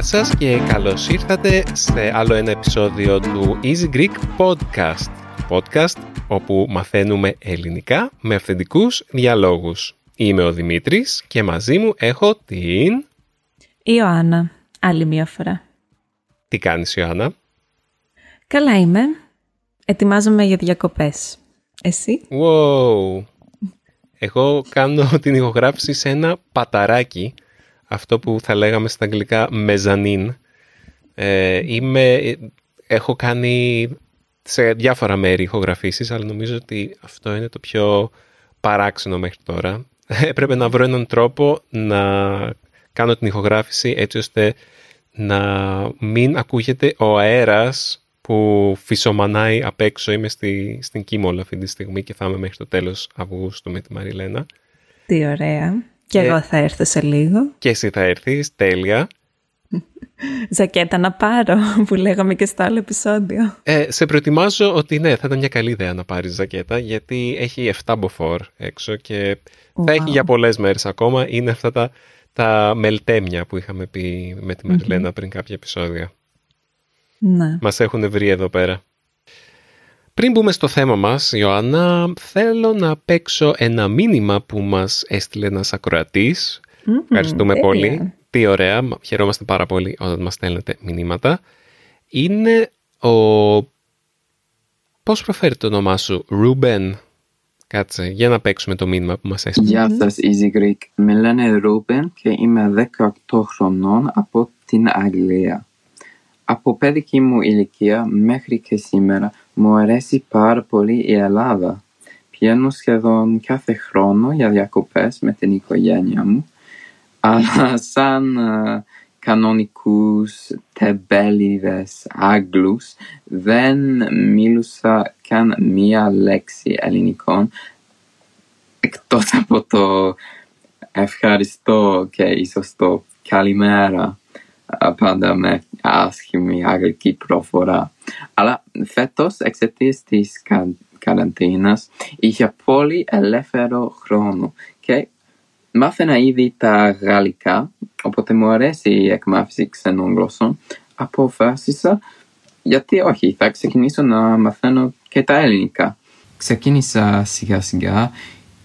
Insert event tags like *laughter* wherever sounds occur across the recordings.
Γεια σας και καλώς ήρθατε σε άλλο ένα επεισόδιο του Easy Greek Podcast. Podcast όπου μαθαίνουμε ελληνικά με αυθεντικούς διαλόγους. Είμαι ο Δημήτρης και μαζί μου έχω την... Ιωάννα, άλλη μία φορά. Τι κάνεις Ιωάννα; Καλά είμαι. Ετοιμάζομαι για διακοπές. Εσύ; Wow. Εγώ κάνω *laughs* την ηχογράφηση σε ένα παταράκι, αυτό που θα λέγαμε στα αγγλικά mezzanine. Ε, είμαι, έχω κάνει σε διάφορα μέρη ηχογραφήσεις, αλλά νομίζω ότι αυτό είναι το πιο παράξενο μέχρι τώρα. *laughs* Έπρεπε να βρω έναν τρόπο να κάνω την ηχογράφηση έτσι ώστε να μην ακούγεται ο αέρας που φυσομανάει απ' έξω. Είμαι στη, στην Κίμολα αυτή τη στιγμή και θα είμαι μέχρι το τέλος Αυγούστου με τη Μαριλένα. Τι ωραία. Και εγώ θα έρθω σε λίγο. Και εσύ θα έρθεις, τέλεια. *laughs* Ζακέτα να πάρω, *laughs* που λέγαμε και στο άλλο επεισόδιο. Ε, σε προετοιμάζω ότι ναι, θα ήταν μια καλή ιδέα να πάρεις ζακέτα, γιατί έχει 7 μποφόρ έξω και θα έχει για πολλές μέρες ακόμα. Είναι αυτά τα, τα μελτέμια που είχαμε πει με τη μαριλενα πριν κάποια επεισόδια. Ναι. Μας έχουν βρει εδώ πέρα. Πριν μπούμε στο θέμα μας, Ιωάννα, θέλω να παίξω ένα μήνυμα που μας έστειλε ένας ακροατής. Ευχαριστούμε τέλεια. πολύ. Τι ωραία, χαιρόμαστε πάρα πολύ όταν μας στέλνετε μηνύματα. Είναι ο... Πώς προφέρει το όνομά σου, Ρούμπεν; Κάτσε, για να παίξουμε το μήνυμα που μας έστειλε. Γεια σας Easy Greek. Με λένε Ρούμπεν και είμαι 18 χρονών από την Αγγλία. Από παιδική μου ηλικία μέχρι και σήμερα μου αρέσει πάρα πολύ η Ελλάδα. Πηγαίνω σχεδόν κάθε χρόνο για διακοπές με την οικογένεια μου, αλλά *laughs* σαν ε, κανονικούς τεμπέληδες Άγγλους δεν μίλουσα καν μία λέξη ελληνικών εκτός από το ευχαριστώ και ίσως το καλημέρα α, πάντα με άσχημη αγγλική προφορά. Αλλά φέτος εξαιτίας της κα, καραντίνας είχε πολύ ελεύθερο χρόνο και μάθαινα ήδη τα γαλλικά, οπότε μου αρέσει η εκμάθηση ξένων γλώσσων. Αποφάσισα γιατί όχι, θα ξεκινήσω να μαθαίνω και τα ελληνικά. Ξεκίνησα σιγά σιγά.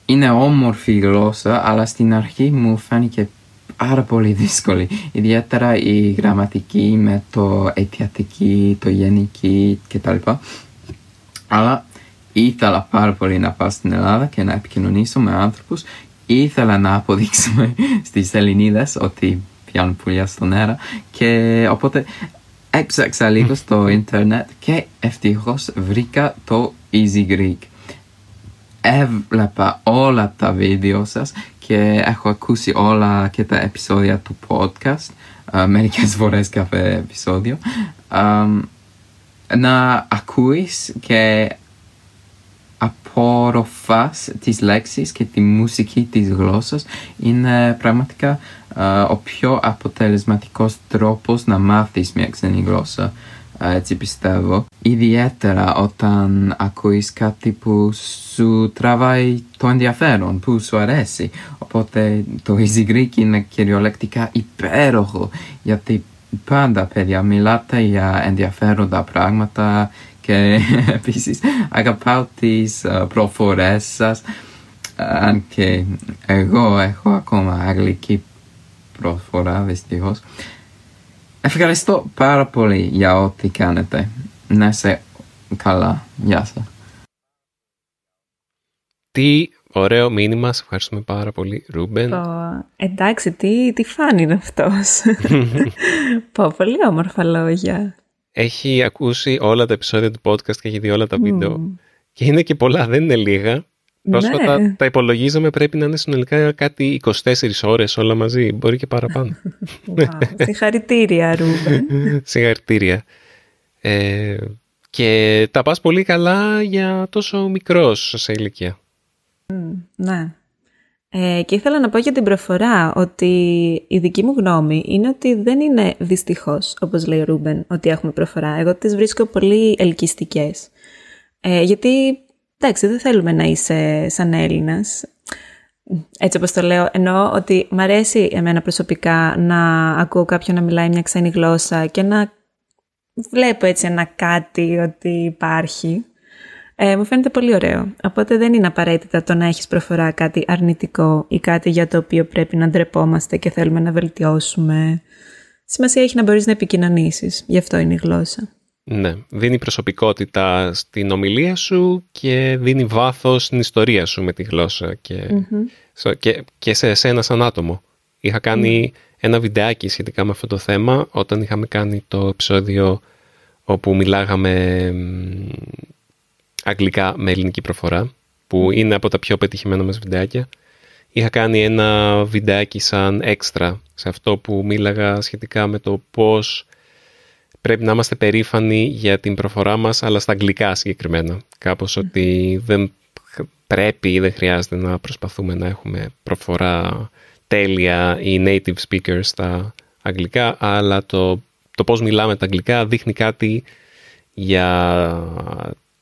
Είναι όμορφη γλώσσα, αλλά στην αρχή μου φάνηκε πάρα πολύ δύσκολη. Ιδιαίτερα η γραμματική με το αιτιατική, το γενική κτλ. Αλλά ήθελα πάρα πολύ να πάω στην Ελλάδα και να επικοινωνήσω με άνθρωπους. Ήθελα να αποδείξουμε *laughs* στις Ελληνίδες ότι πιάνουν πουλιά στον αέρα και οπότε έψαξα λίγο στο ίντερνετ και ευτυχώς βρήκα το Easy Greek. Έβλεπα όλα τα βίντεο σας και έχω ακούσει όλα και τα επεισόδια του podcast, uh, μερικές *laughs* φορές κάθε επεισόδιο. Um, να ακούεις και απορροφάς τις λέξεις και τη μουσική της γλώσσας είναι πραγματικά uh, ο πιο αποτελεσματικός τρόπος να μάθεις μια ξένη γλώσσα. Uh, έτσι πιστεύω. Ιδιαίτερα όταν ακούεις κάτι που σου τραβάει το ενδιαφέρον, που σου αρέσει. Οπότε το Easy Greek είναι κυριολεκτικά υπέροχο γιατί πάντα παιδιά μιλάτε για ενδιαφέροντα πράγματα και *laughs* επίσης αγαπάω τις uh, προφορές σας αν και εγώ έχω ακόμα αγγλική προφορά δυστυχώς. Ευχαριστώ πάρα πολύ για ό,τι κάνετε. Να είσαι καλά. Γεια σας. Τι ωραίο μήνυμα, σε ευχαριστούμε πάρα πολύ, Ρούμπεν. Πω, εντάξει, τι, τι φαν είναι αυτός. *laughs* Πω, πολύ όμορφα λόγια. Έχει ακούσει όλα τα επεισόδια του podcast και έχει δει όλα τα βίντεο. Και είναι και πολλά, δεν είναι λίγα. Πρόσφατα Ναι. τα υπολογίζαμε πρέπει να είναι συνολικά κάτι 24 ώρες όλα μαζί, μπορεί και παραπάνω. *laughs* Wow. Συγχαρητήρια, Ρούμπεν. *laughs* Συγχαρητήρια. Ε, και τα πας πολύ καλά για τόσο μικρός σε ηλικία. ναι. Ε, και ήθελα να πω για την προφορά ότι η δική μου γνώμη είναι ότι δεν είναι δυστυχώς, όπως λέει ο Ρούμπεν, ότι έχουμε προφορά. Εγώ τις βρίσκω πολύ ελκυστικές. Ε, γιατί, εντάξει, δεν θέλουμε να είσαι σαν Έλληνας. έτσι όπως το λέω, εννοώ ότι μ' αρέσει εμένα προσωπικά να ακούω κάποιον να μιλάει μια ξένη γλώσσα και να βλέπω έτσι ένα κάτι ότι υπάρχει. Ε, μου φαίνεται πολύ ωραίο. Οπότε δεν είναι απαραίτητα το να έχεις προφορά κάτι αρνητικό ή κάτι για το οποίο πρέπει να ντρεπόμαστε και θέλουμε να βελτιώσουμε. Σημασία έχει να μπορείς να επικοινωνήσεις. Γι' αυτό είναι η γλώσσα. Ναι, δίνει προσωπικότητα στην ομιλία σου και δίνει βάθος στην ιστορία σου με τη γλώσσα και, και, και σε εσένα σαν άτομο. Είχα κάνει ένα βιντεάκι σχετικά με αυτό το θέμα όταν είχαμε κάνει το επεισόδιο όπου μιλάγαμε αγγλικά με ελληνική προφορά που είναι από τα πιο πετυχημένα μας βιντεάκια. Είχα κάνει ένα βιντεάκι σαν έξτρα σε αυτό που μίλαγα σχετικά με το πώς πρέπει να είμαστε περήφανοι για την προφορά μας, αλλά στα αγγλικά συγκεκριμένα. Κάπως ότι δεν πρέπει ή δεν χρειάζεται να προσπαθούμε να έχουμε προφορά τέλεια ή native speakers στα αγγλικά, αλλά το, το πώς μιλάμε τα αγγλικά δείχνει κάτι για,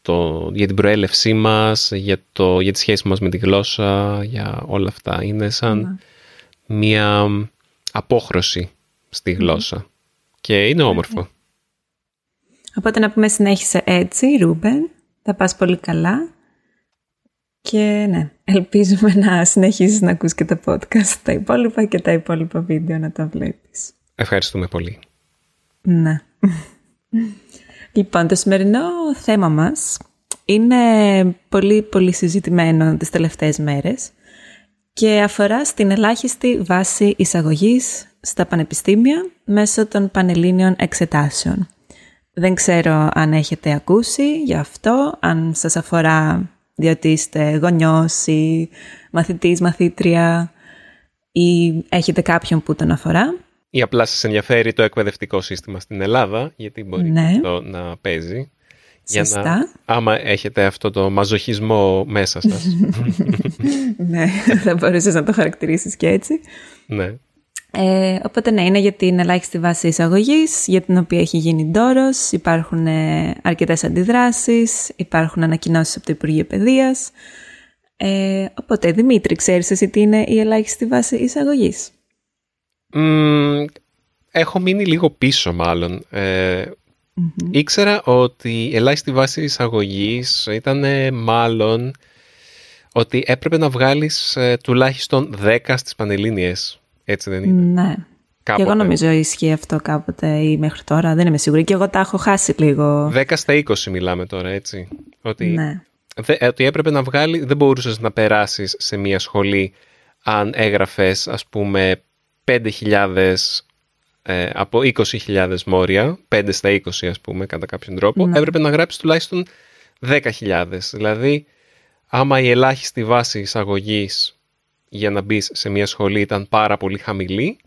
το, για την προέλευσή μας, για, το, για τη σχέση μας με τη γλώσσα, για όλα αυτά. Είναι σαν ναι. μία απόχρωση στη γλώσσα. Και είναι όμορφο. Οπότε να πούμε συνέχισε έτσι, Ρούμπεν. Θα πας πολύ καλά. Και ναι, ελπίζουμε να συνεχίσεις να ακούς και τα podcast, τα υπόλοιπα και τα υπόλοιπα βίντεο να τα βλέπεις. Ευχαριστούμε πολύ. Ναι. λοιπόν, το σημερινό θέμα μας είναι πολύ πολύ συζητημένο τις τελευταίες μέρες και αφορά στην ελάχιστη βάση εισαγωγής στα πανεπιστήμια μέσω των πανελλήνιων εξετάσεων. Δεν ξέρω αν έχετε ακούσει γι' αυτό, αν σας αφορά διότι είστε γονιός ή μαθητής, μαθήτρια ή έχετε κάποιον που τον αφορά. Ή απλά σας ενδιαφέρει το εκπαιδευτικό σύστημα στην Ελλάδα, γιατί μπορεί ναι. να παίζει. Σωστά. Για να, άμα έχετε αυτό το μαζοχισμό μέσα σας. *laughs* ναι, θα μπορούσες να το χαρακτηρίσεις και έτσι. Ναι. Ε, οπότε ναι, είναι για την ελάχιστη βάση εισαγωγής, για την οποία έχει γίνει ντόρος. Υπάρχουν ε, αρκετές αντιδράσεις, υπάρχουν ανακοινώσεις από το Υπουργείο Παιδείας. Ε, οπότε, Δημήτρη, ξέρεις εσύ τι είναι η ελάχιστη βάση εισαγωγής; Mm, έχω μείνει λίγο πίσω, μάλλον. Ε, Ήξερα ότι η ελάχιστη βάση εισαγωγής ήταν μάλλον ότι έπρεπε να βγάλεις ε, τουλάχιστον 10 στις Πανελλήνιες έτσι δεν είναι; Ναι. Και εγώ νομίζω ισχύει αυτό κάποτε ή μέχρι τώρα. Δεν είμαι σίγουρη. Και εγώ τα έχω χάσει λίγο. 10 στα 20 μιλάμε τώρα, έτσι. Ότι, ναι. δε, ότι έπρεπε να βγάλει, δεν μπορούσες να περάσεις σε μια σχολή αν έγραφες, ας πούμε, 5.000 ε, από 20.000 μόρια, 5 στα 20 ας πούμε, κατά κάποιον τρόπο, ναι. έπρεπε να γράψεις τουλάχιστον 10.000. Δηλαδή, άμα η ελάχιστη βάση εισαγωγής για να μπεις σε μια σχολή ήταν πάρα πολύ χαμηλή.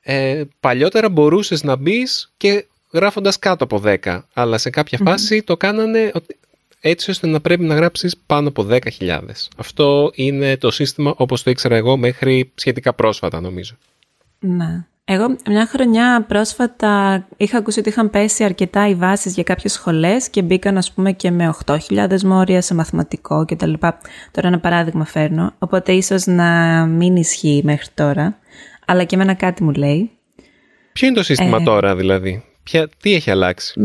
Ε, παλιότερα μπορούσες να μπεις και γράφοντας κάτω από 10, αλλά σε κάποια φάση το κάνανε έτσι ώστε να πρέπει να γράψεις πάνω από 10.000. Αυτό είναι το σύστημα όπως το ήξερα εγώ μέχρι σχετικά πρόσφατα νομίζω. Ναι. Εγώ μια χρονιά πρόσφατα είχα ακούσει ότι είχαν πέσει αρκετά οι βάσεις για κάποιες σχολές και μπήκαν ας πούμε και με 8.000 μόρια σε μαθηματικό κτλ. Τώρα ένα παράδειγμα φέρνω, οπότε ίσως να μην ισχύει μέχρι τώρα, αλλά και εμένα κάτι μου λέει. Ποιο είναι το σύστημα ε, τώρα δηλαδή, Ποια, τι έχει αλλάξει;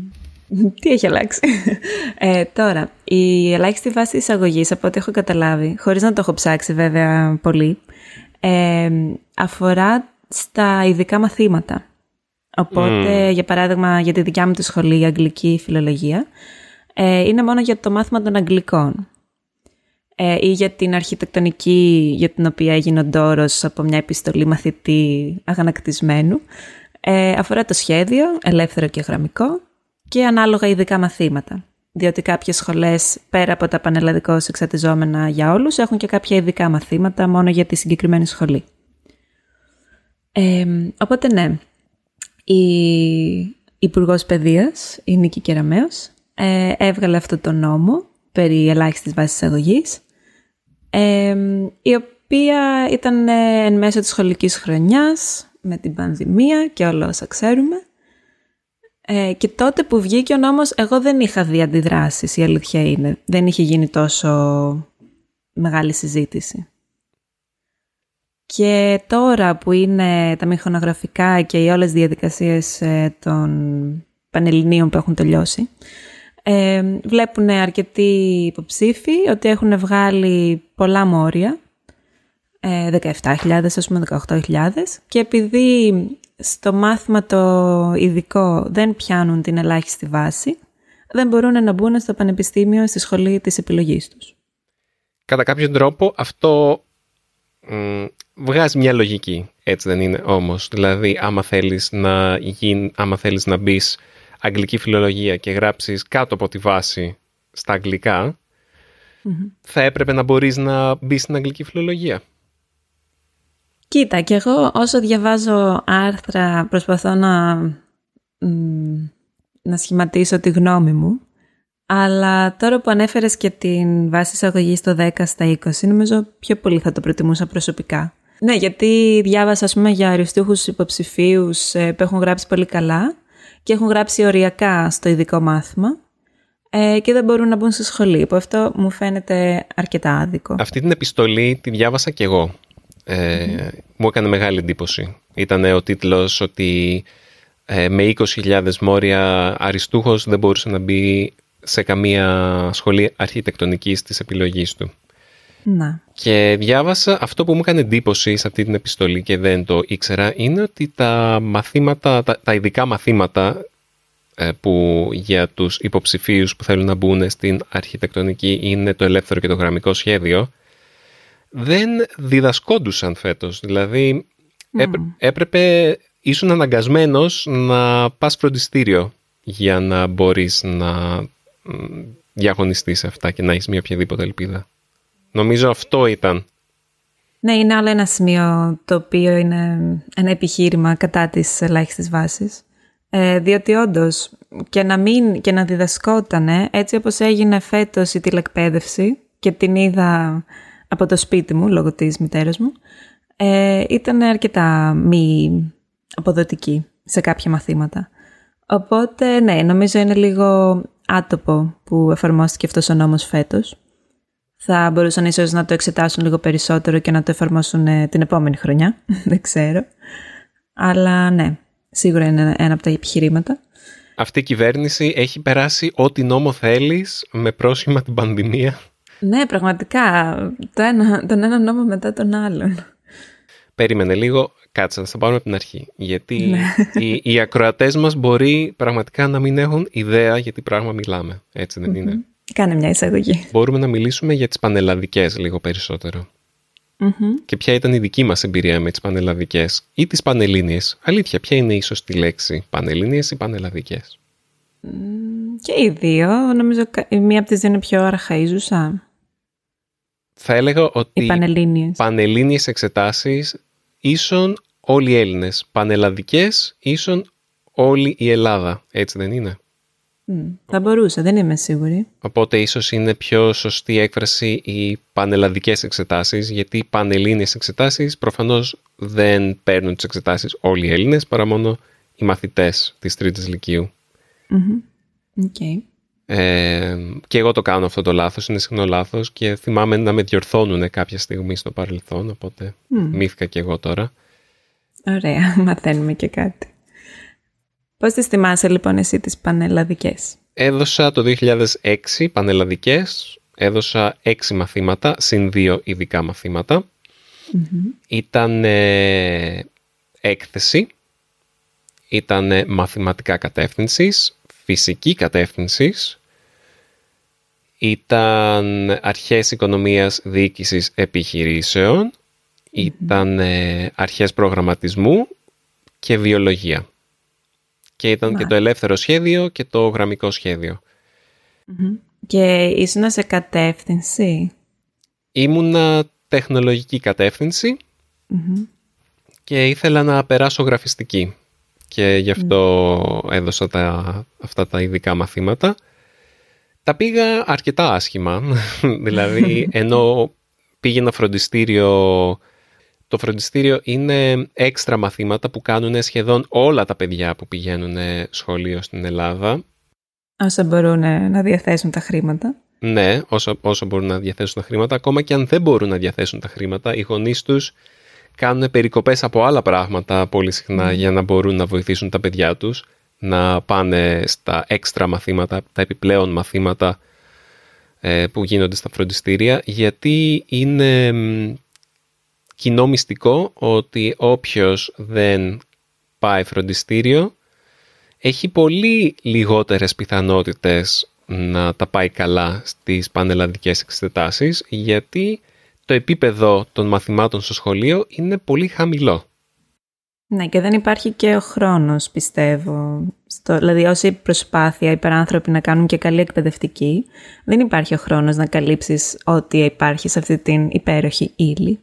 *laughs* Τι έχει αλλάξει; *laughs* Ε, τώρα, η ελάχιστη βάση εισαγωγής, από ό,τι έχω καταλάβει, χωρίς να το έχω ψάξει βέβαια πολύ, ε, αφορά στα ειδικά μαθήματα. Οπότε, για παράδειγμα, για τη δικιά μου τη σχολή, η Αγγλική Φιλολογία, ε, είναι μόνο για το μάθημα των Αγγλικών. Ε, ή για την αρχιτεκτονική για την οποία έγινε ο ντόρος από μια επιστολή μαθητή αγανακτισμένου. Ε, αφορά το σχέδιο, ελεύθερο και γραμμικό και ανάλογα ειδικά μαθήματα. Διότι κάποιες σχολές, πέρα από τα πανελλαδικώς εξατιζόμενα για όλους, έχουν και κάποια ειδικά μαθήματα μόνο για τη συγκεκριμένη σχολή. Ε, οπότε ναι, η Υπουργός Παιδείας, η Νίκη Κεραμέως, ε, έβγαλε αυτό το νόμο περί ελάχιστης βάσης αγωγής, ε, η οποία ήταν ε, εν μέσω της σχολικής χρονιάς, με την πανδημία και όλα όσα ξέρουμε. Ε, και τότε που βγήκε ο νόμος, εγώ δεν είχα δει αντιδράσεις, η αλήθεια είναι. Δεν είχε γίνει τόσο μεγάλη συζήτηση. Και τώρα που είναι τα μηχανογραφικά και οι όλες διαδικασίες ε, των πανελληνίων που έχουν τελειώσει, ε, βλέπουν αρκετοί υποψήφοι ότι έχουν βγάλει πολλά μόρια, ε, 17.000 ας πούμε 18.000 και επειδή στο μάθημα το ειδικό δεν πιάνουν την ελάχιστη βάση, δεν μπορούν να μπουν στο πανεπιστήμιο στη σχολή της επιλογής τους. Κατά κάποιο τρόπο αυτό βγάζει μια λογική, έτσι δεν είναι όμως. Δηλαδή, άμα θέλεις να, γίν, άμα θέλεις να μπεις αγγλική φιλολογία και γράψεις κάτω από τη βάση στα αγγλικα θα έπρεπε να μπορείς να μπεις στην αγγλική φιλολογία. Κοίτα, και εγώ όσο διαβάζω άρθρα προσπαθώ να, να σχηματίσω τη γνώμη μου. Αλλά τώρα που ανέφερες και την βάση εισαγωγή στο 10 στα 20, νομίζω πιο πολύ θα το προτιμούσα προσωπικά. Ναι, γιατί διάβασα ας πούμε για αριστούχους υποψηφίους ε, που έχουν γράψει πολύ καλά και έχουν γράψει οριακά στο ειδικό μάθημα ε, και δεν μπορούν να μπουν στη σχολή, που αυτό μου φαίνεται αρκετά άδικο. Αυτή την επιστολή τη διάβασα κι εγώ. Ε, Μου έκανε μεγάλη εντύπωση. Ήταν ο τίτλος ότι ε, με 20.000 μόρια αριστούχος δεν μπορούσε να μπει σε καμία σχολή αρχιτεκτονικής της επιλογής του. Να. Και διάβασα αυτό που μου έκανε εντύπωση σε αυτή την επιστολή και δεν το ήξερα είναι ότι τα μαθήματα, τα, τα ειδικά μαθήματα ε, που για τους υποψηφίους που θέλουν να μπουν στην αρχιτεκτονική είναι το ελεύθερο και το γραμμικό σχέδιο δεν διδασκόντουσαν φέτος. Δηλαδή έπρεπε, ήσουν αναγκασμένος να πας φροντιστήριο για να μπορείς να διαγωνιστείς αυτά και να έχεις μια οποιαδήποτε ελπίδα. Νομίζω αυτό ήταν. Ναι, είναι άλλο ένα σημείο το οποίο είναι ένα επιχείρημα κατά της ελάχιστης βάσης. Ε, διότι όντως και να μην και να διδασκότανε έτσι όπως έγινε φέτος η τηλεκπαίδευση και την είδα από το σπίτι μου λόγω της μητέρας μου ε, ήταν αρκετά μη αποδοτική σε κάποια μαθήματα. Οπότε ναι, νομίζω είναι λίγο άτοπο που εφαρμόστηκε αυτός ο νόμος φέτος θα μπορούσαν ίσως να το εξετάσουν λίγο περισσότερο και να το εφαρμόσουν ε, την επόμενη χρονιά. *laughs* Δεν ξέρω. Αλλά ναι, σίγουρα είναι ένα από τα επιχειρήματα. Αυτή η κυβέρνηση έχει περάσει ό,τι νόμο θέλεις με πρόσχημα την πανδημία. Ναι, πραγματικά. Το ένα, τον ένα νόμο μετά τον άλλον. Περίμενε λίγο. Κάτσε, θα πάμε από την αρχή. Γιατί ναι. οι, οι ακροατές μας μπορεί πραγματικά να μην έχουν ιδέα για τι πράγμα μιλάμε. Έτσι δεν είναι; Κάνε μια εισαγωγή. Μπορούμε να μιλήσουμε για τις πανελλαδικές λίγο Και ποια ήταν η δική μας εμπειρία με τις πανελλαδικές ή τις πανελλήνιες; Αλήθεια, ποια είναι η σωστή λέξη, πανελλήνιες ή πανελλαδικές; Και οι δύο, νομίζω η μία από τις δύο είναι πιο αρχαίζουσα. Θα έλεγα ότι οι πανελλήνιες, πανελλήνιες εξετάσεις ίσον όλοι οι Έλληνες. Πανελλαδικές ίσον όλη η Ελλάδα. Έτσι δεν είναι; Θα μπορούσα, δεν είμαι σίγουρη. Οπότε ίσως είναι πιο σωστή έκφραση οι πανελλαδικές εξετάσεις, γιατί οι πανελλήνιες εξετάσεις προφανώς δεν παίρνουν τις εξετάσεις όλοι οι Έλληνες, παρά μόνο οι μαθητές της τρίτης λυκείου. Okay. Ε, και εγώ το κάνω αυτό το λάθος, είναι συχνό λάθος και θυμάμαι να με διορθώνουν κάποια στιγμή στο παρελθόν, οπότε mm. μύθηκα και εγώ τώρα. Ωραία, *laughs* μαθαίνουμε και κάτι. Πώς τις θυμάσαι λοιπόν εσύ τις πανελλαδικές; Έδωσα το 2006 πανελλαδικές, έδωσα έξι μαθήματα, συν δύο ειδικά Ήταν έκθεση, ήταν μαθηματικά κατεύθυνσης, φυσική κατεύθυνσης, ήταν αρχές οικονομίας διοίκησης ήταν αρχές προγραμματισμού και βιολογία. Και ήταν και το ελεύθερο σχέδιο και το γραμμικό Και ήσουν σε κατεύθυνση; Ήμουνα τεχνολογική και ήθελα να περάσω γραφιστική. Και γι' αυτό έδωσα τα, αυτά τα ειδικά μαθήματα. Τα πήγα αρκετά άσχημα. *laughs* δηλαδή, *laughs* ενώ πήγαινα φροντιστήριο το φροντιστήριο είναι έξτρα μαθήματα που κάνουν σχεδόν όλα τα παιδιά που πηγαίνουν σχολείο στην Ελλάδα. Όσο μπορούν να διαθέσουν τα χρήματα. Ναι, όσο, όσο μπορούν να διαθέσουν τα χρήματα. Ακόμα και αν δεν μπορούν να διαθέσουν τα χρήματα, οι γονείς τους κάνουν περικοπές από άλλα πράγματα πολύ συχνά για να μπορούν να βοηθήσουν τα παιδιά τους να πάνε στα έξτρα μαθήματα, τα επιπλέον μαθήματα ε, που γίνονται στα φροντιστήρια γιατί είναι κοινό μυστικό ότι όποιος δεν πάει φροντιστήριο έχει πολύ λιγότερες πιθανότητες να τα πάει καλά στις πανελλαδικές εξετάσεις γιατί το επίπεδο των μαθημάτων στο σχολείο είναι πολύ χαμηλό. Ναι, και δεν υπάρχει και ο χρόνος, πιστεύω. Στο, δηλαδή, όση προσπάθεια υπεράνθρωποι να κάνουν και καλή εκπαιδευτική, δεν υπάρχει ο χρόνος να καλύψεις ό,τι υπάρχει σε αυτή την υπέροχη ύλη.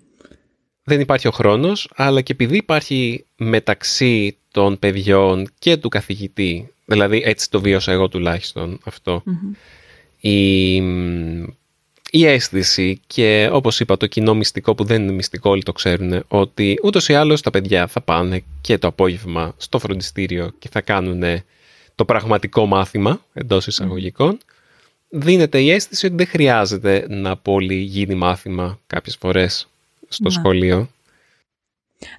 Δεν υπάρχει ο χρόνος, αλλά και επειδή υπάρχει μεταξύ των παιδιών και του καθηγητή, δηλαδή έτσι το βίωσα εγώ τουλάχιστον η η αίσθηση και όπως είπα το κοινό μυστικό που δεν είναι μυστικό όλοι το ξέρουν ότι ούτως ή άλλως τα παιδιά θα πάνε και το απόγευμα στο φροντιστήριο και θα κάνουν το πραγματικό μάθημα εντός εισαγωγικών. Δίνεται η αίσθηση ότι δεν χρειάζεται να πολύ γίνει μάθημα κάποιες φορές στο σχολείο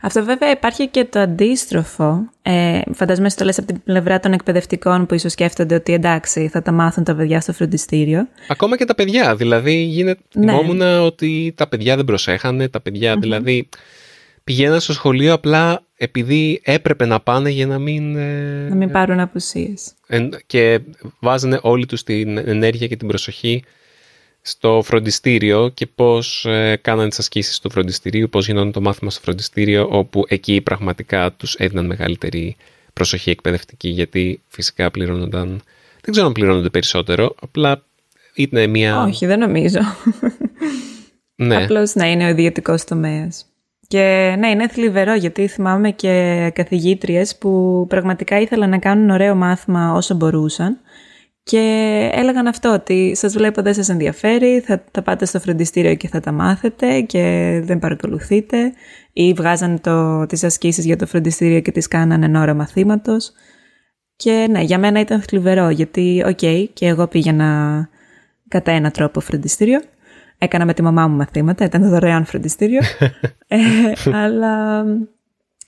αυτό βέβαια υπάρχει και το αντίστροφο. Ε, φαντάζομαι το λες από την πλευρά των εκπαιδευτικών που ίσως σκέφτονται ότι εντάξει θα τα μάθουν τα παιδιά στο φροντιστήριο. Ακόμα και τα παιδιά. Δηλαδή γίνεται, ναι. θυμόμουν ότι τα παιδιά δεν προσέχανε. Τα παιδια δηλαδή πηγαίναν στο σχολείο απλά επειδή έπρεπε να πάνε για να μην... Ε, να μην πάρουν απουσίες. και βάζανε όλη τους την ενέργεια και την προσοχή στο φροντιστήριο και πώς ε, κάνανε τις ασκήσεις του φροντιστηρίου, πώς γινόταν το μάθημα στο φροντιστήριο, όπου εκεί πραγματικά τους έδιναν μεγαλύτερη προσοχή εκπαιδευτική, γιατί φυσικά πληρώνονταν, δεν ξέρω αν πληρώνονται περισσότερο, απλά ήταν μια... Όχι, δεν νομίζω. Ναι. Απλώς να είναι ο ιδιωτικός τομέας. Και ναι, είναι θλιβερό γιατί θυμάμαι και καθηγήτριες που πραγματικά ήθελαν να κάνουν ωραίο μάθημα όσο μπορούσαν και έλεγαν αυτό, ότι σας βλέπω δεν σας ενδιαφέρει, θα, θα πάτε στο φροντιστήριο και θα τα μάθετε και δεν παρακολουθείτε ή βγάζαν το, τις ασκήσεις για το φροντιστήριο και τις κάνανε εν ώρα μαθήματος. Και ναι, για μένα ήταν θλιβερό, γιατί οκ, και εγώ πήγαινα κατά ένα τρόπο φροντιστήριο. Έκανα με τη μαμά μου μαθήματα, ήταν δωρεάν φροντιστήριο. *laughs* ε, αλλά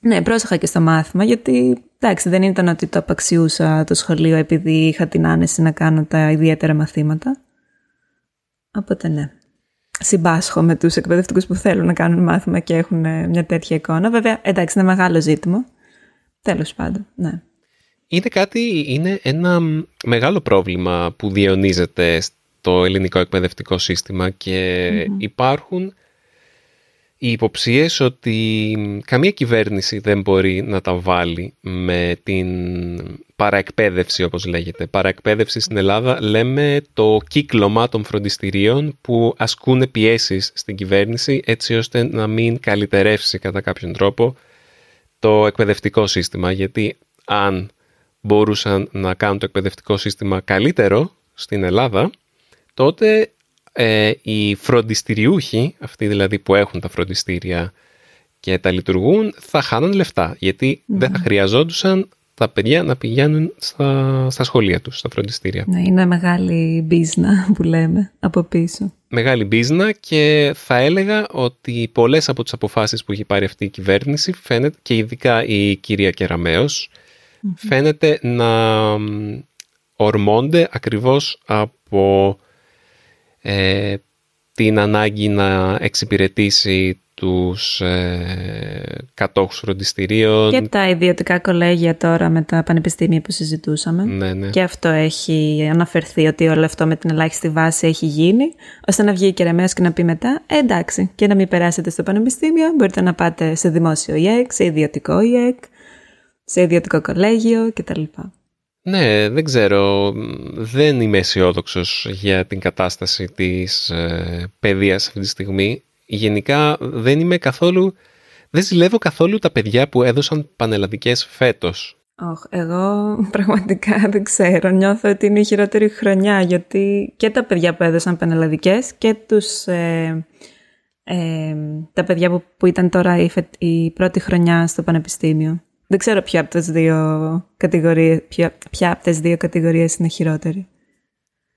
ναι, πρόσεχα και στο μάθημα, γιατί εντάξει, δεν ήταν ότι το απαξιούσα το σχολείο επειδή είχα την άνεση να κάνω τα ιδιαίτερα μαθήματα. Οπότε ναι. Συμπάσχω με τους εκπαιδευτικούς που θέλουν να κάνουν μάθημα και έχουν ε, μια τέτοια εικόνα. Βέβαια, εντάξει, είναι μεγάλο ζήτημα. Τέλος πάντων, ναι. Είναι κάτι, είναι ένα μεγάλο πρόβλημα που διαιωνίζεται στο ελληνικό εκπαιδευτικό σύστημα και υπάρχουν οι υποψίες ότι καμία κυβέρνηση δεν μπορεί να τα βάλει με την παραεκπαίδευση όπως λέγεται. Παραεκπαίδευση στην Ελλάδα λέμε το κύκλωμα των φροντιστηρίων που ασκούν πιέσεις στην κυβέρνηση έτσι ώστε να μην καλυτερεύσει κατά κάποιον τρόπο το εκπαιδευτικό σύστημα. Γιατί αν μπορούσαν να κάνουν το εκπαιδευτικό σύστημα καλύτερο στην Ελλάδα τότε ε, οι φροντιστηριούχοι, αυτοί δηλαδή που έχουν τα φροντιστήρια και τα λειτουργούν, θα χάνουν λεφτά. Γιατί δεν θα ναι. χρειαζόντουσαν τα παιδιά να πηγαίνουν στα, στα σχολεία τους, στα φροντιστήρια. Ναι, είναι μεγάλη μπίζνα που λέμε από πίσω. Μεγάλη μπίζνα και θα έλεγα ότι πολλές από τις αποφάσεις που έχει πάρει αυτή η κυβέρνηση φαίνεται, και ειδικά η κυρία φαίνεται να ορμώνται ακριβώς από ε, την ανάγκη να εξυπηρετήσει τους ε, κατόχους φροντιστηρίων. Και τα ιδιωτικά κολέγια τώρα με τα πανεπιστήμια που συζητούσαμε. Ναι, ναι. Και αυτό έχει αναφερθεί ότι όλο αυτό με την ελάχιστη βάση έχει γίνει, ώστε να βγει η Κεραμέως και να πει μετά, ε, εντάξει, και να μην περάσετε στο πανεπιστήμιο, μπορείτε να πάτε σε δημόσιο ΙΕΚ, σε ιδιωτικό ΙΕΚ, σε ιδιωτικό κολέγιο κτλ. Ναι, δεν ξέρω. Δεν είμαι αισιόδοξος για την κατάσταση της ε, παιδείας αυτή τη στιγμή. Γενικά δεν είμαι καθόλου... Δεν ζηλεύω καθόλου τα παιδιά που έδωσαν πανελλαδικές φέτος. Όχι, εγώ *laughs* πραγματικά δεν ξέρω. Νιώθω ότι είναι η χειρότερη χρονιά, γιατί και τα παιδιά που έδωσαν πανελλαδικές και τους... Ε, ε, τα παιδιά που, που ήταν τώρα η, η πρώτη χρονιά στο πανεπιστήμιο. Δεν ξέρω ποια από τις δύο κατηγορίες, ποια, ποια από τις δύο κατηγορίες είναι χειρότερη.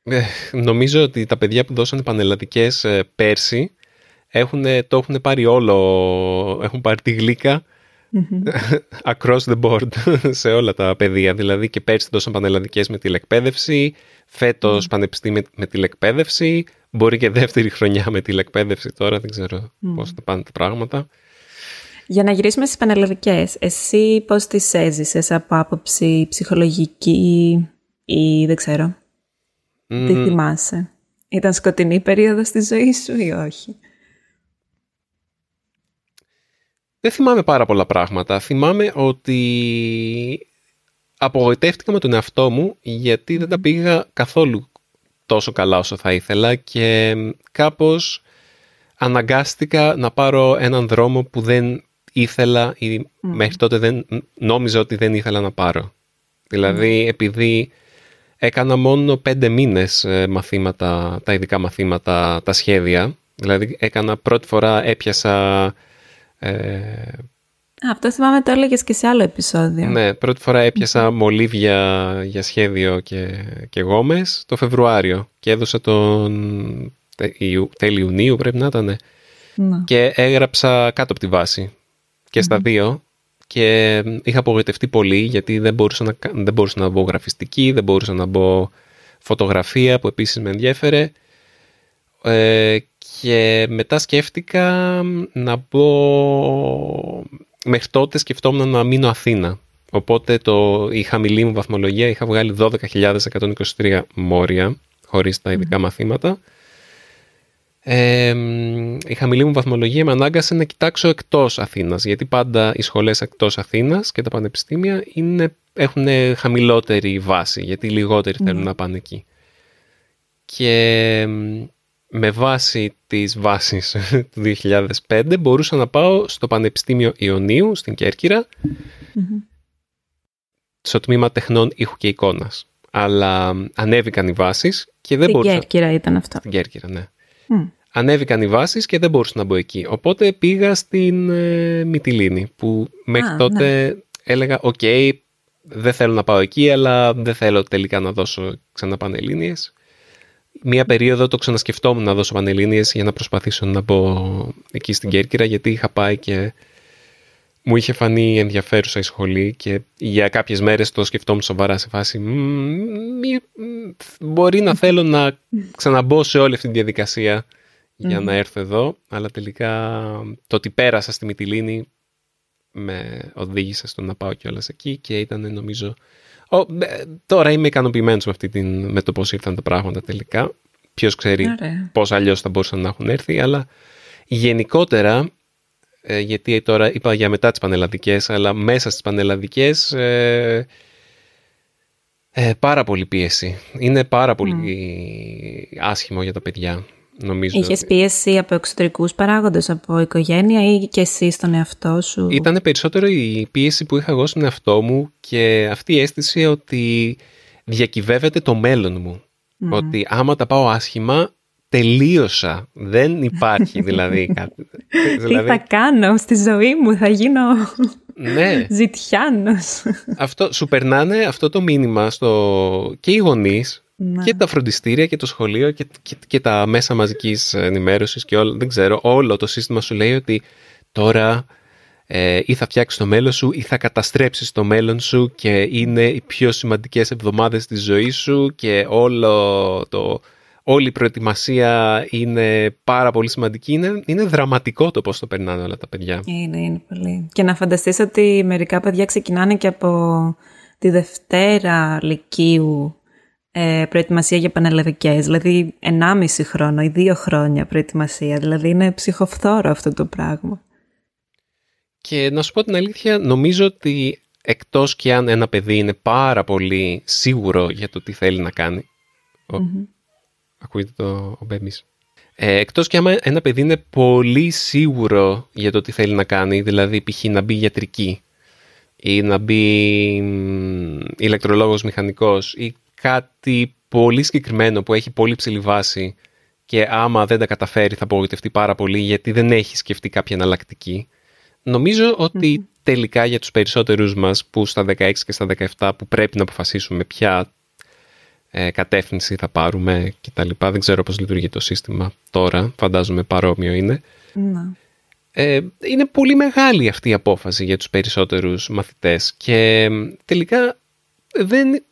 Ε, νομίζω ότι τα παιδιά που δώσανε πανελλαδικές ε, πέρσι έχουν, το έχουν πάρει όλο, έχουν πάρει τη γλυκα *laughs* across the board *laughs* σε όλα τα παιδεία. Δηλαδή και πέρσι δώσαν πανελλαδικές με τηλεκπαίδευση, φέτος mm. πανεπιστήμιο με τηλεκπαίδευση, μπορεί και δεύτερη χρονιά με τηλεκπαίδευση τώρα, δεν ξέρω mm. πώς θα πάνε τα πράγματα. Για να γυρίσουμε στις πανελλαδικές, εσύ πώς τις έζησες από άποψη ψυχολογική ή δεν ξέρω. Mm. Τι θυμάσαι; Ήταν σκοτεινή περίοδος στη ζωή σου ή όχι; Δεν θυμάμαι πάρα πολλά πράγματα. Θυμάμαι ότι απογοητεύτηκα με τον εαυτό μου γιατί δεν τα πήγα καθόλου τόσο καλά όσο θα ήθελα και κάπως αναγκάστηκα να πάρω έναν δρόμο που δεν ήθελα ή μέχρι τότε δεν, νόμιζα ότι δεν ήθελα να πάρω. Δηλαδή επειδή έκανα μόνο πέντε μήνες ε, μαθήματα, τα ειδικά μαθήματα, τα σχέδια. Δηλαδή έκανα πρώτη φορά έπιασα... Ε, αυτό θυμάμαι το έλεγες και σε άλλο επεισόδιο. Ναι, πρώτη φορά έπιασα μολύβια για σχέδιο και, και γόμες το Φεβρουάριο και έδωσα τον τέλη Ιουνίου πρέπει να ήταν. Ναι. Και έγραψα κάτω από τη βάση και στα δύο και είχα απογοητευτεί πολύ γιατί δεν μπορούσα να, δεν μπορούσα να μπω γραφιστική, δεν μπορούσα να μπω φωτογραφία που επίσης με ενδιέφερε. Ε, και μετά σκέφτηκα να μπω μέχρι τότε σκεφτόμουν να μείνω Αθήνα. Οπότε το, η χαμηλή μου βαθμολογία είχα βγάλει 12.123 μόρια χωρίς τα ειδικά μαθήματα ε, η χαμηλή μου βαθμολογία με ανάγκασε να κοιτάξω εκτός Αθήνας, γιατί πάντα οι σχολές εκτός Αθήνας και τα πανεπιστήμια είναι, έχουν χαμηλότερη βάση, γιατί λιγότεροι mm. θέλουν να πάνε εκεί. Και με βάση τις βάσεις του 2005 μπορούσα να πάω στο Πανεπιστήμιο Ιωνίου στην Κέρκυρα, mm-hmm. στο τμήμα τεχνών ήχου και εικόνας. Αλλά ανέβηκαν οι βάσεις και δεν μπορούσα... Στην Κέρκυρα ήταν αυτό. Στην Κέρκυρα, ναι. Ανέβηκαν οι βάσεις και δεν μπορούσα να μπω εκεί. Οπότε πήγα στην ε, Μυτιλίνη που μέχρι τότε ναι. έλεγα «OK, δεν θέλω να πάω εκεί, αλλά δεν θέλω τελικά να δώσω ξανά Πανελλήνιες». Μία περίοδο το ξανασκεφτόμουν να δώσω Πανελλήνιες για να προσπαθήσω να μπω εκεί στην Κέρκυρα γιατί είχα πάει και μου είχε φανεί ενδιαφέρουσα η σχολή και για κάποιες μέρες το σκεφτόμουν σοβαρά σε φάση μπορεί να θέλω να ξαναμπώ σε όλη αυτή τη διαδικασία για να έρθω εδώ, αλλά τελικά το ότι πέρασα στη Μυτιλίνη με οδήγησε στο να πάω κιόλας εκεί και ήταν νομίζω... Ο, τώρα είμαι ικανοποιημένος με, την, με το πώς ήρθαν τα πράγματα τελικά. Ποιος ξέρει Ωραία. πώς αλλιώς θα μπορούσαν να έχουν έρθει, αλλά γενικότερα, ε, γιατί τώρα είπα για μετά τις πανελλαδικές, αλλά μέσα στις πανελλαδικές ε, ε, πάρα πολύ πίεση. Είναι πάρα πολύ άσχημο για τα παιδιά. Νομίζω Είχες πίεση από εξωτερικούς παράγοντες, από οικογένεια ή και εσύ στον εαυτό σου; Ήταν περισσότερο η πίεση που είχα εγώ στον εαυτό μου και αυτή η αίσθηση ότι διακυβεύεται το μέλλον μου. Ότι άμα τα πάω άσχημα, τελείωσα. Δεν υπάρχει *laughs* δηλαδή κάτι. *laughs* Τι δηλαδή θα κάνω στη ζωή μου, θα γίνω ναι. *laughs* ζητιάνος. Αυτό, σου περνάνε αυτό το μήνυμα στο... και οι γονείς ναι. Και τα φροντιστήρια και το σχολείο και, και, τα μέσα μαζικής ενημέρωσης και όλο, δεν ξέρω, όλο το σύστημα σου λέει ότι τώρα ε, ή θα φτιάξεις το μέλλον σου ή θα καταστρέψεις το μέλλον σου και είναι οι πιο σημαντικές εβδομάδες της ζωής σου και όλο το, όλη η προετοιμασία είναι πάρα πολύ σημαντική. Είναι, είναι δραματικό το πώς το περνάνε όλα τα παιδιά. Είναι, είναι πολύ. Και να φανταστείς ότι μερικά παιδιά ξεκινάνε και από τη Δευτέρα Λυκείου ε, προετοιμασία για πανελλαδικές, δηλαδή 1,5 χρόνο ή δύο χρόνια προετοιμασία, δηλαδή είναι ψυχοφθόρο αυτό το πράγμα. Και να σου πω την αλήθεια, νομίζω ότι εκτός και αν ένα παιδί είναι πάρα πολύ σίγουρο για το τι θέλει να κάνει, mm-hmm. Ακούγεται το ο Μπέμις, ε, εκτός και αν ένα παιδί είναι πολύ σίγουρο για το τι θέλει να κάνει, δηλαδή π.χ. να μπει γιατρική ή να μπει ηλεκτρολόγος μηχανικός ή κάτι πολύ συγκεκριμένο που έχει πολύ ψηλή βάση και άμα δεν τα καταφέρει θα απογοητευτεί πάρα πολύ γιατί δεν έχει σκεφτεί κάποια εναλλακτική. Νομίζω ότι τελικά για τους περισσότερους μας που στα 16 και στα 17 που πρέπει να αποφασίσουμε ποια ε, κατεύθυνση θα πάρουμε κτλ. Δεν ξέρω πώς λειτουργεί το σύστημα τώρα, φαντάζομαι παρόμοιο είναι. Να. Ε, είναι πολύ μεγάλη αυτή η απόφαση για τους περισσότερους μαθητές και τελικά δεν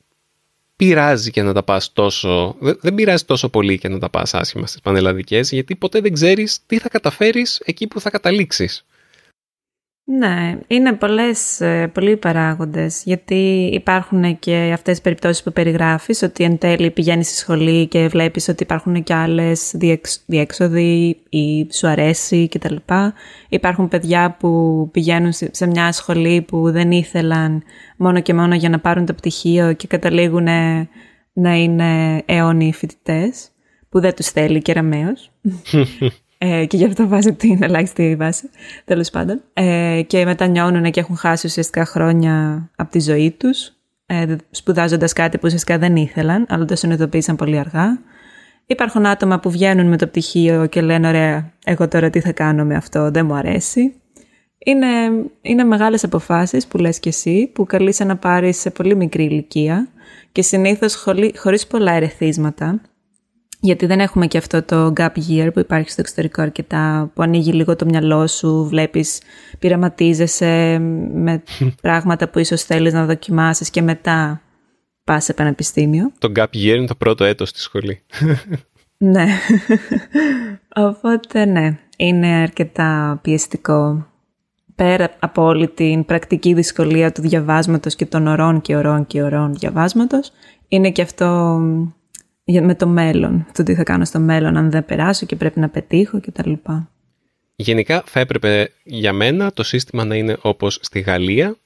πειράζει και να τα πας τόσο, δεν πειράζει τόσο πολύ και να τα πας άσχημα στις πανελλαδικές γιατί ποτέ δεν ξέρεις τι θα καταφέρεις εκεί που θα καταλήξεις. Ναι, είναι πολλές, ε, πολλοί παράγοντες, γιατί υπάρχουν και αυτές οι περιπτώσεις που περιγράφεις, ότι εν τέλει πηγαίνεις στη σχολή και βλέπεις ότι υπάρχουν και άλλες διέξοδοι ή σου αρέσει κτλ. Υπάρχουν παιδιά που πηγαίνουν σε μια σχολή που δεν ήθελαν μόνο και μόνο για να πάρουν το πτυχίο και καταλήγουν να είναι αιώνιοι φοιτητές, που δεν τους θέλει και *laughs* ε, και γι' αυτό βάζει την ελάχιστη βάση, τέλος πάντων. Ε, και μετανιώνουν και έχουν χάσει ουσιαστικά χρόνια από τη ζωή τους, ε, σπουδάζοντας κάτι που ουσιαστικά δεν ήθελαν, αλλά το συνειδητοποίησαν πολύ αργά. Υπάρχουν άτομα που βγαίνουν με το πτυχίο και λένε: Ωραία, εγώ τώρα τι θα κάνω με αυτό, δεν μου αρέσει. Είναι, είναι μεγάλες αποφάσεις που λες και εσύ, που καλείσαι να πάρεις σε πολύ μικρή ηλικία και συνήθως χωρίς πολλά ερεθίσματα, γιατί δεν έχουμε και αυτό το gap year που υπάρχει στο εξωτερικό αρκετά, που ανοίγει λίγο το μυαλό σου, βλέπεις, πειραματίζεσαι με *laughs* πράγματα που ίσως θέλεις να δοκιμάσεις και μετά πας σε πανεπιστήμιο. Το gap year είναι το πρώτο έτος στη σχολή. *laughs* ναι. *laughs* Οπότε ναι, είναι αρκετά πιεστικό. Πέρα από όλη την πρακτική δυσκολία του διαβάσματος και των ωρών και ωρών και ωρών διαβάσματος, είναι και αυτό με το μέλλον, το τι θα κάνω στο μέλλον αν δεν περάσω και πρέπει να πετύχω κτλ. Γενικά θα έπρεπε για μένα το σύστημα να είναι όπως στη Γαλλία.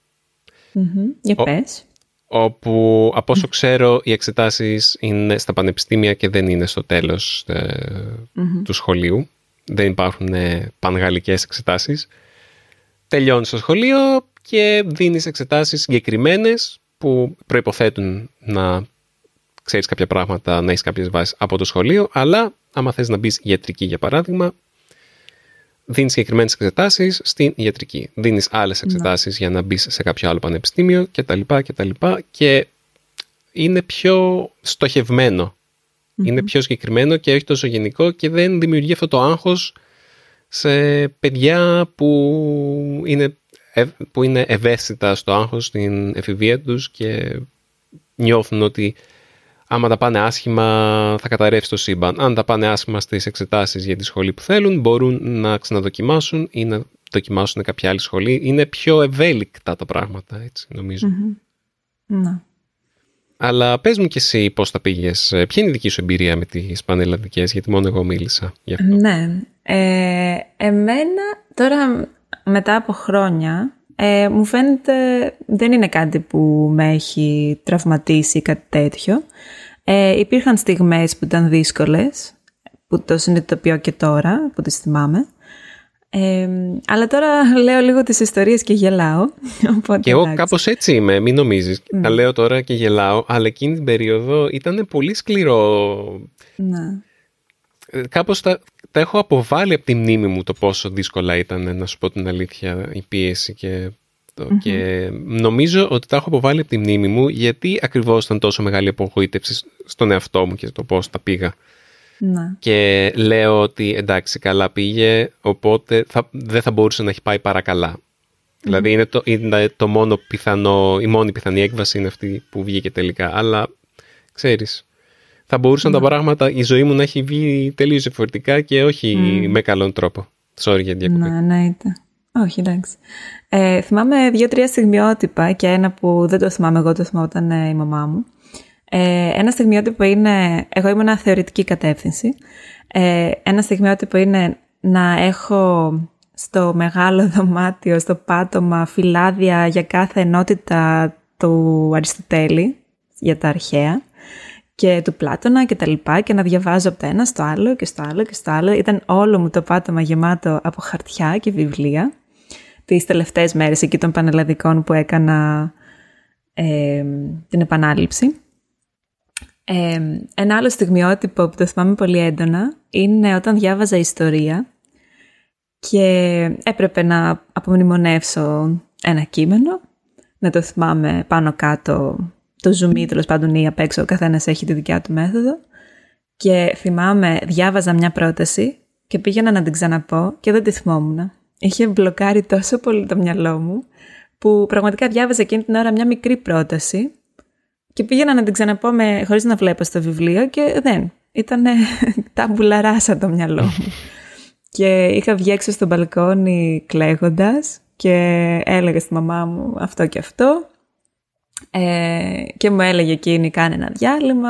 Για πες. Όπου από όσο ξέρω οι εξετάσεις είναι στα πανεπιστήμια και δεν είναι στο τέλος ε, του σχολείου. Δεν υπάρχουν ε, πανγαλλικές εξετάσεις. Τελειώνεις το σχολείο και δίνεις εξετάσεις συγκεκριμένες που προϋποθέτουν να ξέρεις κάποια πράγματα, να έχεις κάποιες βάσεις από το σχολείο, αλλά άμα θες να μπεις ιατρική για παράδειγμα, δίνεις συγκεκριμένες εξετάσεις στην ιατρική. Δίνεις άλλες ναι. εξετάσεις για να μπεις σε κάποιο άλλο πανεπιστήμιο κτλ. κτλ. Και είναι πιο στοχευμένο. Είναι πιο συγκεκριμένο και όχι τόσο γενικό και δεν δημιουργεί αυτό το άγχος σε παιδιά που είναι, που είναι ευαίσθητα στο άγχος στην εφηβεία τους και νιώθουν ότι άμα τα πάνε άσχημα θα καταρρεύσει το σύμπαν. Αν τα πάνε άσχημα στις εξετάσεις για τη σχολή που θέλουν, μπορούν να ξαναδοκιμάσουν ή να δοκιμάσουν κάποια άλλη σχολή. Είναι πιο ευέλικτα τα πράγματα, έτσι νομίζω. Ναι. Αλλά πες μου και εσύ πώς τα πήγες. Ποια είναι η δική σου εμπειρία με τις πανελλαδικές, γιατί μόνο εγώ μίλησα γι' αυτό. Ναι. Ε, εμένα τώρα μετά από χρόνια ε, μου φαίνεται δεν είναι κάτι που με έχει τραυματίσει κάτι τέτοιο. Ε, υπήρχαν στιγμές που ήταν δύσκολες, που το συνειδητοποιώ και τώρα, που τις θυμάμαι. Ε, αλλά τώρα *laughs* λέω λίγο τις ιστορίες και γελάω. *laughs* Οπότε, και εγώ κάπως έτσι είμαι, μην νομίζεις. Mm. Τα λέω τώρα και γελάω, αλλά εκείνη την περίοδο ήταν πολύ σκληρό. Ναι. Ε, κάπως τα, τα έχω αποβάλει από τη μνήμη μου το πόσο δύσκολα ήταν, να σου πω την αλήθεια, η πίεση και και νομίζω ότι τα έχω αποβάλει από τη μνήμη μου γιατί ακριβώς ήταν τόσο μεγάλη απογοήτευση στον εαυτό μου και το πώς τα πήγα. Να. Και λέω ότι εντάξει καλά πήγε οπότε θα, δεν θα μπορούσε να έχει πάει παρακαλά. Δηλαδή είναι το, είναι το μόνο πιθανό, η μόνη πιθανή έκβαση είναι αυτή που βγήκε τελικά. Αλλά ξέρεις, θα μπορούσαν τα πράγματα, η ζωή μου να έχει βγει τελείως διαφορετικά και όχι με καλόν τρόπο. Sorry για διακοπή. Ναι, ναι, όχι, εντάξει. Ε, θυμάμαι δύο-τρία στιγμιότυπα και ένα που δεν το θυμάμαι εγώ, το θυμάμαι όταν ε, η μαμά μου. Ε, ένα στιγμιότυπο είναι, εγώ ήμουν θεωρητική κατεύθυνση. Ε, ένα στιγμιότυπο είναι να έχω στο μεγάλο *laughs* δωμάτιο, στο πάτωμα, φυλάδια για κάθε ενότητα του Αριστοτέλη, για τα αρχαία και του Πλάτωνα και τα λοιπά και να διαβάζω από το ένα στο άλλο και στο άλλο και στο άλλο. Ήταν όλο μου το πάτωμα γεμάτο από χαρτιά και βιβλία τις τελευταίες μέρες εκεί των πανελλαδικών που έκανα ε, την επανάληψη. Ε, ένα άλλο στιγμιότυπο που το θυμάμαι πολύ έντονα είναι όταν διάβαζα ιστορία και έπρεπε να απομνημονεύσω ένα κείμενο, να το θυμάμαι πάνω κάτω το zoom τέλος πάντων ή απ' έξω, ο καθένας έχει τη δικιά του μέθοδο. Και θυμάμαι, διάβαζα μια πρόταση και πήγαινα να την ξαναπώ και δεν τη θυμόμουν. Είχε μπλοκάρει τόσο πολύ το μυαλό μου που πραγματικά διάβαζα εκείνη την ώρα μια μικρή πρόταση και πήγαινα να την ξαναπώ με, χωρίς να βλέπω στο βιβλίο και δεν. Ήταν *laughs* ταμπουλαράσα το μυαλό μου. *laughs* και είχα βγει έξω στο μπαλκόνι κλαίγοντας και έλεγα στη μαμά μου αυτό και αυτό. Ε, και μου έλεγε εκείνη κάνε ένα διάλειμμα.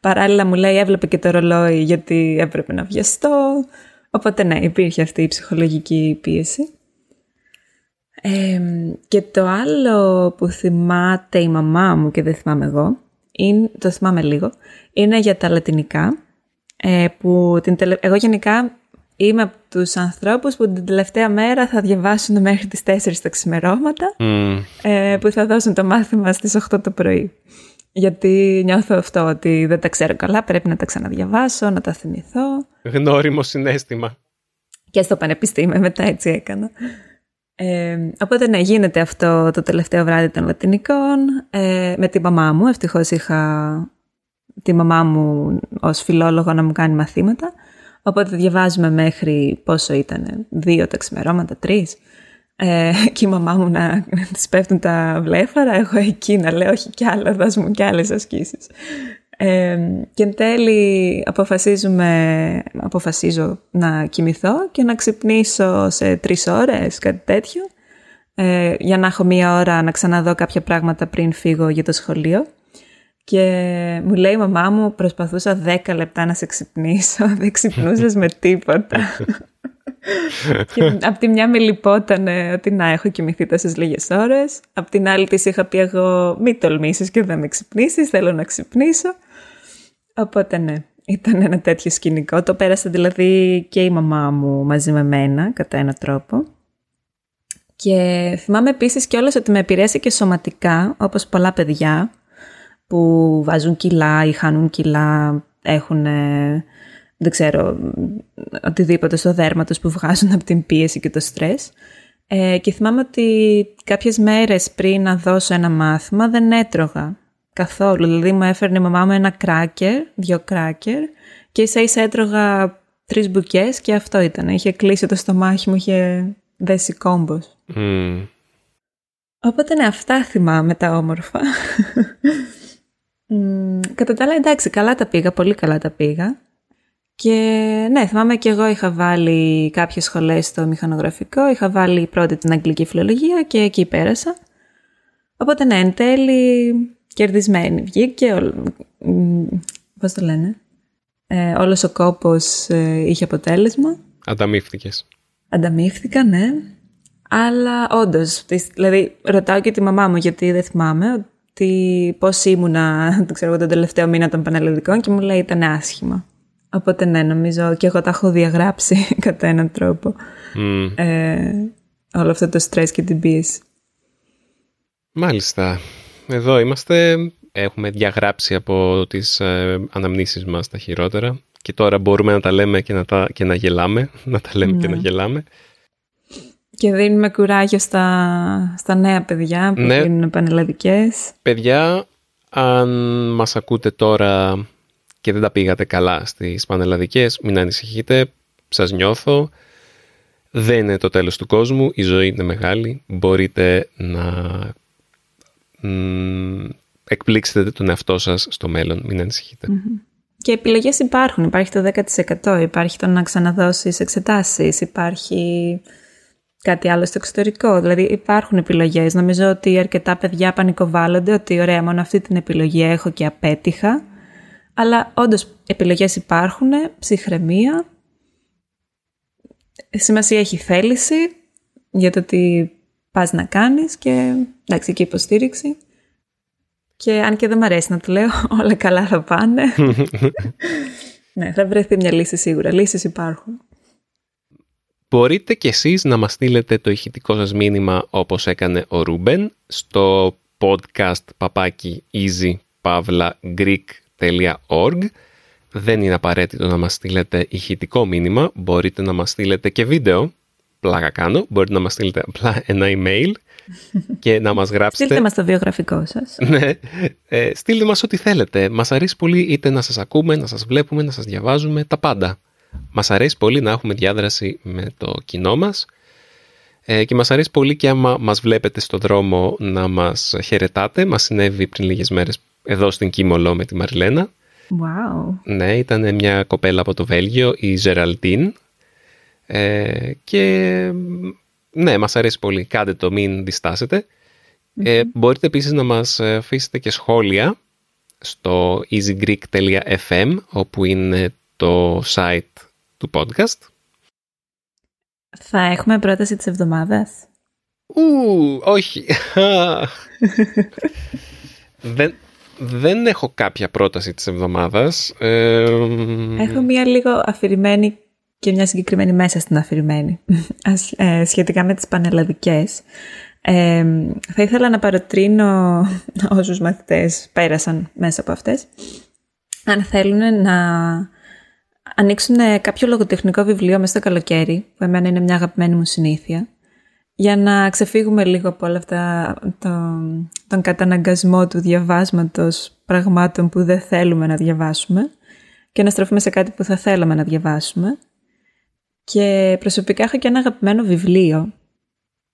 Παράλληλα μου λέει έβλεπε και το ρολόι γιατί έπρεπε να βιαστώ. Οπότε ναι, υπήρχε αυτή η ψυχολογική πίεση. Ε, και το άλλο που θυμάται η μαμά μου και δεν θυμάμαι εγώ, είναι, το θυμάμαι λίγο, είναι για τα λατινικά. Ε, που την Εγώ γενικά είμαι από τους ανθρώπους που την τελευταία μέρα θα διαβάσουν μέχρι τις 4 τα ξημερώματα, ε, που θα δώσουν το μάθημα στις 8 το πρωί. Γιατί νιώθω αυτό ότι δεν τα ξέρω καλά, πρέπει να τα ξαναδιαβάσω, να τα θυμηθώ. Γνώριμο συνέστημα. Και στο πανεπιστήμιο μετά έτσι έκανα. Ε, οπότε ναι, γίνεται αυτό το τελευταίο βράδυ των Λατινικών. Ε, με τη μαμά μου, ευτυχώς είχα τη μαμά μου ως φιλόλογο να μου κάνει μαθήματα. Οπότε διαβάζουμε μέχρι πόσο ήταν, δύο τα ξημερώματα, τρεις. Ε, και η μαμά μου να, να της πέφτουν τα βλέφαρα, εγώ εκεί να λέω όχι κι άλλο, δώσ' μου κι άλλες ασκήσεις. Ε, και εν τέλει αποφασίζουμε, αποφασίζω να κοιμηθώ και να ξυπνήσω σε τρεις ώρες, κάτι τέτοιο, ε, για να έχω μία ώρα να ξαναδώ κάποια πράγματα πριν φύγω για το σχολείο. Και μου λέει η μαμά μου, προσπαθούσα 10 λεπτά να σε ξυπνήσω, *laughs* δεν ξυπνούσες με τίποτα. *laughs* και απ' τη μια με λυπόταν ότι να έχω κοιμηθεί τόσες λίγες ώρες. Απ' την άλλη της είχα πει εγώ, μην τολμήσεις και δεν με ξυπνήσεις, θέλω να ξυπνήσω. Οπότε ναι, ήταν ένα τέτοιο σκηνικό. Το πέρασε δηλαδή και η μαμά μου μαζί με μένα, κατά έναν τρόπο. Και θυμάμαι επίσης κιόλας ότι με επηρέασε και σωματικά, όπως πολλά παιδιά που βάζουν κιλά ή χάνουν κιλά, έχουν, δεν ξέρω, οτιδήποτε στο δέρμα τους που βγάζουν από την πίεση και το στρες. Ε, και θυμάμαι ότι κάποιες μέρες πριν να δώσω ένα μάθημα δεν έτρωγα καθόλου. Δηλαδή μου έφερνε η μαμά μου ένα κράκερ, δύο κράκερ και ίσα ίσα έτρωγα τρεις μπουκές και αυτό ήταν. Είχε κλείσει το στομάχι μου, είχε δέσει κόμπος. Mm. Οπότε ναι, αυτά θυμάμαι τα όμορφα. Κατά τα άλλα εντάξει, καλά τα πήγα, πολύ καλά τα πήγα. Και ναι, θυμάμαι και εγώ είχα βάλει κάποιες σχολές στο μηχανογραφικό, είχα βάλει πρώτη την αγγλική φιλολογία και εκεί πέρασα. Οπότε ναι, εν τέλει κερδισμένη βγήκε, πώς το λένε, ε, όλος ο κόπος ε, είχε αποτέλεσμα. Ανταμείφθηκες. Ανταμείφθηκα, ναι. Αλλά όντως, δηλαδή ρωτάω και τη μαμά μου γιατί δεν θυμάμαι ότι πώς ήμουνα το ξέρω, τον τελευταίο μήνα των πανελλαδικών και μου λέει ήταν άσχημα. Οπότε ναι, νομίζω και εγώ τα έχω διαγράψει *laughs* κατά έναν τρόπο. Ε, όλο αυτό το στρες και την πίεση. Μάλιστα. Εδώ είμαστε. Έχουμε διαγράψει από τις ε, αναμνήσεις μας τα χειρότερα και τώρα μπορούμε να τα λέμε και να, τα, και να γελάμε. Να τα λέμε και να ναι. γελάμε. Και δίνουμε κουράγιο στα, στα νέα παιδιά που ναι. δίνουν πανελλαδικές. Παιδιά, αν μας ακούτε τώρα και δεν τα πήγατε καλά στις πανελλαδικές, μην ανησυχείτε, σας νιώθω. Δεν είναι το τέλος του κόσμου, η ζωή είναι μεγάλη. Μπορείτε να μ, εκπλήξετε τον εαυτό σας στο μέλλον, μην ανησυχειτε Και επιλογές υπάρχουν. Υπάρχει το 10%, υπάρχει το να ξαναδώσεις εξετάσεις, υπάρχει κάτι άλλο στο εξωτερικό. Δηλαδή υπάρχουν επιλογές. Νομίζω ότι αρκετά παιδιά πανικοβάλλονται ότι ωραία μόνο αυτή την επιλογή έχω και απέτυχα. Αλλά όντως επιλογές υπάρχουν, ψυχραιμία. Σημασία έχει θέληση για το τι πας να κάνεις και εντάξει και υποστήριξη. Και αν και δεν μ' αρέσει να το λέω, *laughs* όλα καλά θα πάνε. *laughs* ναι, θα βρεθεί μια λύση σίγουρα. Λύσεις υπάρχουν. Μπορείτε κι εσείς να μας στείλετε το ηχητικό σας μήνυμα όπως έκανε ο Ρούμπεν στο podcast papaki easypavlagreek.org Δεν είναι απαραίτητο να μας στείλετε ηχητικό μήνυμα, μπορείτε να μας στείλετε και βίντεο πλάκα κάνω. Μπορείτε να μας στείλετε απλά ένα email *laughs* και να μας γράψετε... Στείλτε μας το βιογραφικό σας. *laughs* ναι, ε, στείλτε μας ό,τι θέλετε. Μας αρέσει πολύ είτε να σας ακούμε, να σας βλέπουμε, να σας διαβάζουμε, τα πάντα. Μας αρέσει πολύ να έχουμε διάδραση με το κοινό μας ε, και μας αρέσει πολύ και άμα μας βλέπετε στο δρόμο να μας χαιρετάτε. Μας συνέβη πριν λίγες μέρες εδώ στην Κίμολο με τη Μαριλένα. Wow. Ναι, ήταν μια κοπέλα από το Βέλγιο, η Ζεραλτίν. Ε, και ναι, μας αρέσει πολύ. Κάντε το, μην διστάσετε. Ε, μπορείτε επίσης να μας αφήσετε και σχόλια στο easygreek.fm όπου είναι το site του podcast. Θα έχουμε πρόταση της εβδομάδας; Ου, όχι. δεν, δεν έχω κάποια πρόταση της εβδομάδας. Ε, Έχω μία λίγο αφηρημένη και μια συγκεκριμένη μέσα στην αφηρημένη, ε, σχετικά με τις πανελλαδικές. Ε, θα ήθελα να παροτρύνω όσους μαθητές πέρασαν μέσα από αυτές, αν θέλουν να ανοίξουν κάποιο λογοτεχνικό βιβλίο μέσα στο καλοκαίρι, που εμένα είναι μια αγαπημένη μου συνήθεια, για να ξεφύγουμε λίγο από όλα αυτά τον, τον καταναγκασμό του διαβάσματος πραγμάτων που δεν θέλουμε να διαβάσουμε και να στραφούμε σε κάτι που θα θέλαμε να διαβάσουμε. Και προσωπικά έχω και ένα αγαπημένο βιβλίο,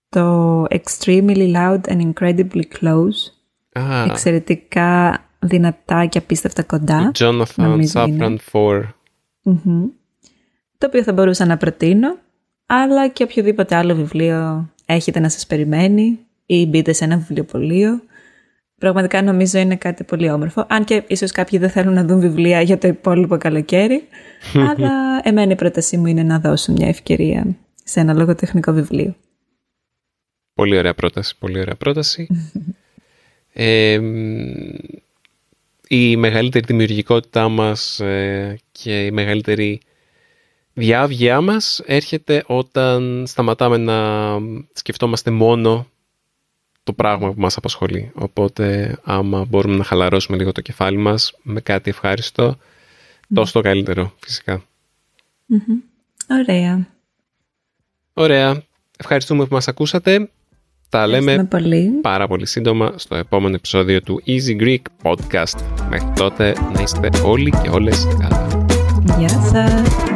το Extremely Loud and Incredibly Close. Α, Εξαιρετικά δυνατά και απίστευτα κοντά. Jonathan νομίζω είναι. Safran Foer. Μμμ. Το οποίο θα μπορούσα να προτείνω, αλλά και οποιοδήποτε άλλο βιβλίο έχετε να σας περιμένει ή μπείτε σε ένα βιβλιοπωλείο. Πραγματικά νομίζω είναι κάτι πολύ όμορφο, αν και ίσως κάποιοι δεν θέλουν να δουν βιβλία για το υπόλοιπο καλοκαίρι, *laughs* αλλά εμένα η πρότασή μου είναι να δώσω μια ευκαιρία σε ένα λογοτεχνικό βιβλίο. Πολύ ωραία πρόταση, πολύ ωραία πρόταση. *laughs* Ε, η μεγαλύτερη δημιουργικότητά μας ε, και η μεγαλύτερη διάβγειά μας έρχεται όταν σταματάμε να σκεφτόμαστε μόνο το πράγμα που μας απασχολεί. Οπότε άμα μπορούμε να χαλαρώσουμε λίγο το κεφάλι μας με κάτι ευχάριστο, τόσο το καλύτερο φυσικά. Ωραία. Ωραία. Ευχαριστούμε που μας ακούσατε. Τα λέμε Ευχαριστούμε πολύ. πάρα πολύ σύντομα στο επόμενο επεισόδιο του Easy Greek Podcast. Μέχρι τότε να είστε όλοι και όλες καλά. Γεια σας.